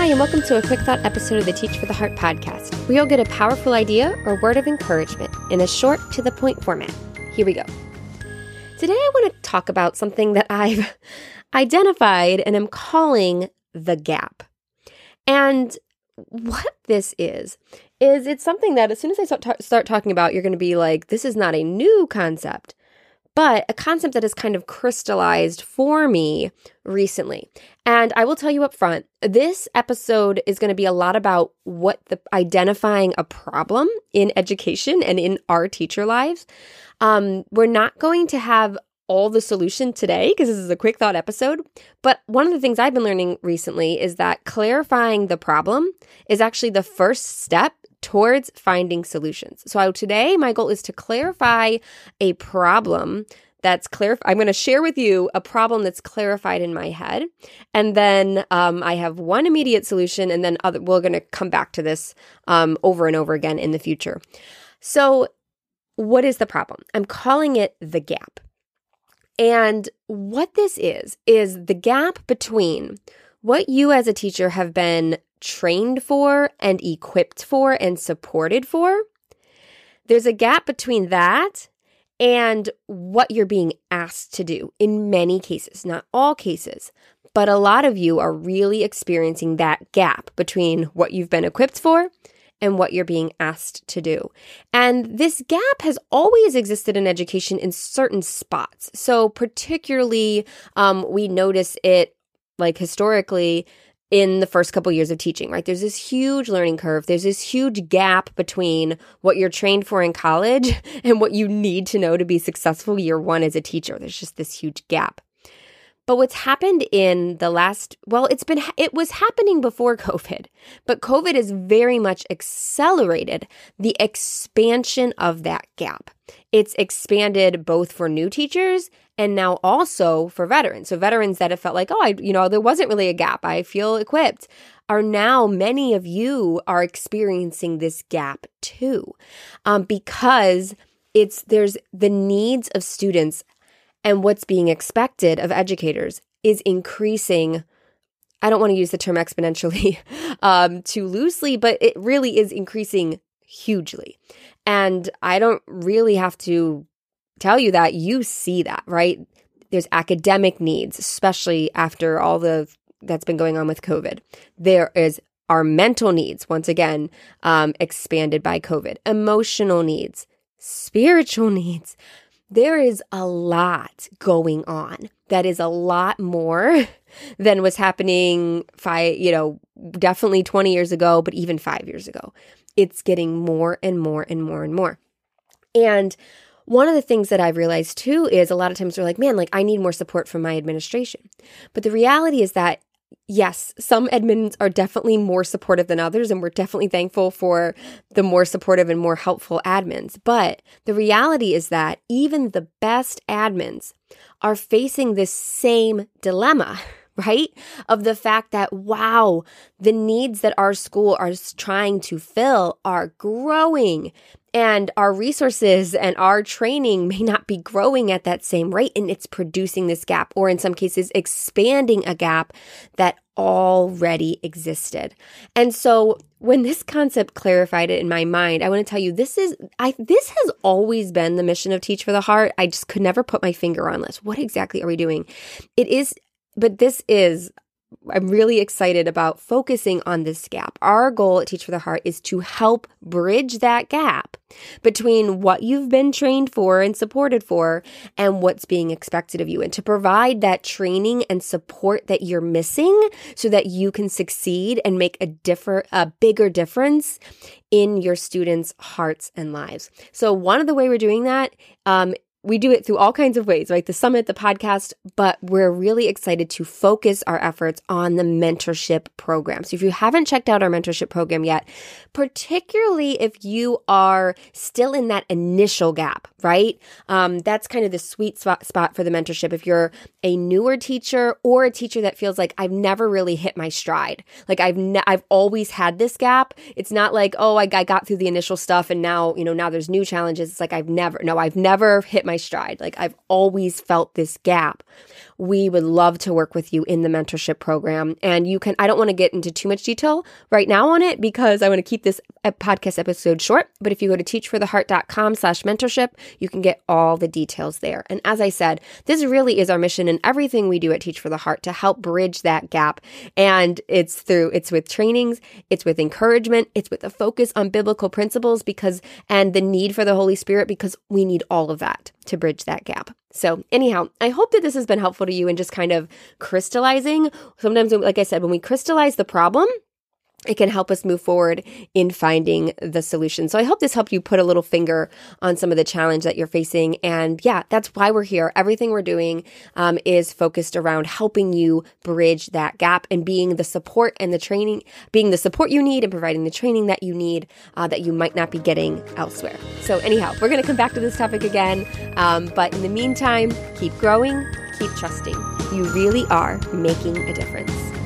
Hi, and welcome to a quick thought episode of the Teach for the Heart podcast, where you'll get a powerful idea or word of encouragement in a short, to the point format. Here we go. Today, I want to talk about something that I've identified and am calling the gap. And what this is, is it's something that as soon as I start, ta- start talking about, you're going to be like, this is not a new concept but a concept that has kind of crystallized for me recently. And I will tell you up front, this episode is going to be a lot about what the identifying a problem in education and in our teacher lives. Um, we're not going to have all the solution today because this is a quick thought episode. But one of the things I've been learning recently is that clarifying the problem is actually the first step towards finding solutions. So today, my goal is to clarify a problem that's clear. I'm going to share with you a problem that's clarified in my head, and then um, I have one immediate solution, and then other, we're going to come back to this um, over and over again in the future. So, what is the problem? I'm calling it the gap. And what this is, is the gap between what you as a teacher have been trained for and equipped for and supported for. There's a gap between that and what you're being asked to do in many cases, not all cases. But a lot of you are really experiencing that gap between what you've been equipped for and what you're being asked to do. And this gap has always existed in education in certain spots. So, particularly, um, we notice it like historically in the first couple years of teaching, right? There's this huge learning curve. There's this huge gap between what you're trained for in college and what you need to know to be successful year one as a teacher. There's just this huge gap. But what's happened in the last, well, it's been, it was happening before COVID, but COVID has very much accelerated the expansion of that gap. It's expanded both for new teachers and now also for veterans. So veterans that have felt like, oh, I, you know, there wasn't really a gap. I feel equipped. Are now many of you are experiencing this gap too, um, because it's there's the needs of students and what's being expected of educators is increasing. I don't want to use the term exponentially um, too loosely, but it really is increasing hugely. And I don't really have to tell you that. You see that, right? There's academic needs, especially after all the that's been going on with COVID. There is our mental needs, once again, um, expanded by COVID, emotional needs, spiritual needs, there is a lot going on that is a lot more than was happening five, you know, definitely 20 years ago, but even five years ago. It's getting more and more and more and more. And one of the things that I've realized too is a lot of times we're like, man, like I need more support from my administration. But the reality is that yes, some admins are definitely more supportive than others, and we're definitely thankful for the more supportive and more helpful admins. But the reality is that even the best admins are facing this same dilemma. Right? Of the fact that, wow, the needs that our school are trying to fill are growing and our resources and our training may not be growing at that same rate and it's producing this gap or in some cases expanding a gap that already existed. And so when this concept clarified it in my mind, I want to tell you this is I this has always been the mission of Teach for the Heart. I just could never put my finger on this. What exactly are we doing? It is but this is I'm really excited about focusing on this gap. Our goal at Teach for the Heart is to help bridge that gap between what you've been trained for and supported for and what's being expected of you, and to provide that training and support that you're missing so that you can succeed and make a different, a bigger difference in your students' hearts and lives. So, one of the way we're doing that um, we do it through all kinds of ways, right? The summit, the podcast, but we're really excited to focus our efforts on the mentorship program. So if you haven't checked out our mentorship program yet, particularly if you are still in that initial gap, right? Um, that's kind of the sweet spot, spot for the mentorship. If you're a newer teacher or a teacher that feels like I've never really hit my stride, like I've ne- I've always had this gap. It's not like oh I, I got through the initial stuff and now you know now there's new challenges. It's like I've never no I've never hit my stride. Like I've always felt this gap. We would love to work with you in the mentorship program. And you can, I don't want to get into too much detail right now on it because I want to keep this podcast episode short. But if you go to teachfortheheart.com slash mentorship, you can get all the details there. And as I said, this really is our mission and everything we do at Teach for the Heart to help bridge that gap. And it's through, it's with trainings, it's with encouragement, it's with a focus on biblical principles because, and the need for the Holy Spirit because we need all of that to bridge that gap. So, anyhow, I hope that this has been helpful to you in just kind of crystallizing. Sometimes, like I said, when we crystallize the problem, it can help us move forward in finding the solution. So I hope this helped you put a little finger on some of the challenge that you're facing. And yeah, that's why we're here. Everything we're doing um, is focused around helping you bridge that gap and being the support and the training, being the support you need and providing the training that you need uh, that you might not be getting elsewhere. So anyhow, we're going to come back to this topic again. Um, but in the meantime, keep growing, keep trusting. You really are making a difference.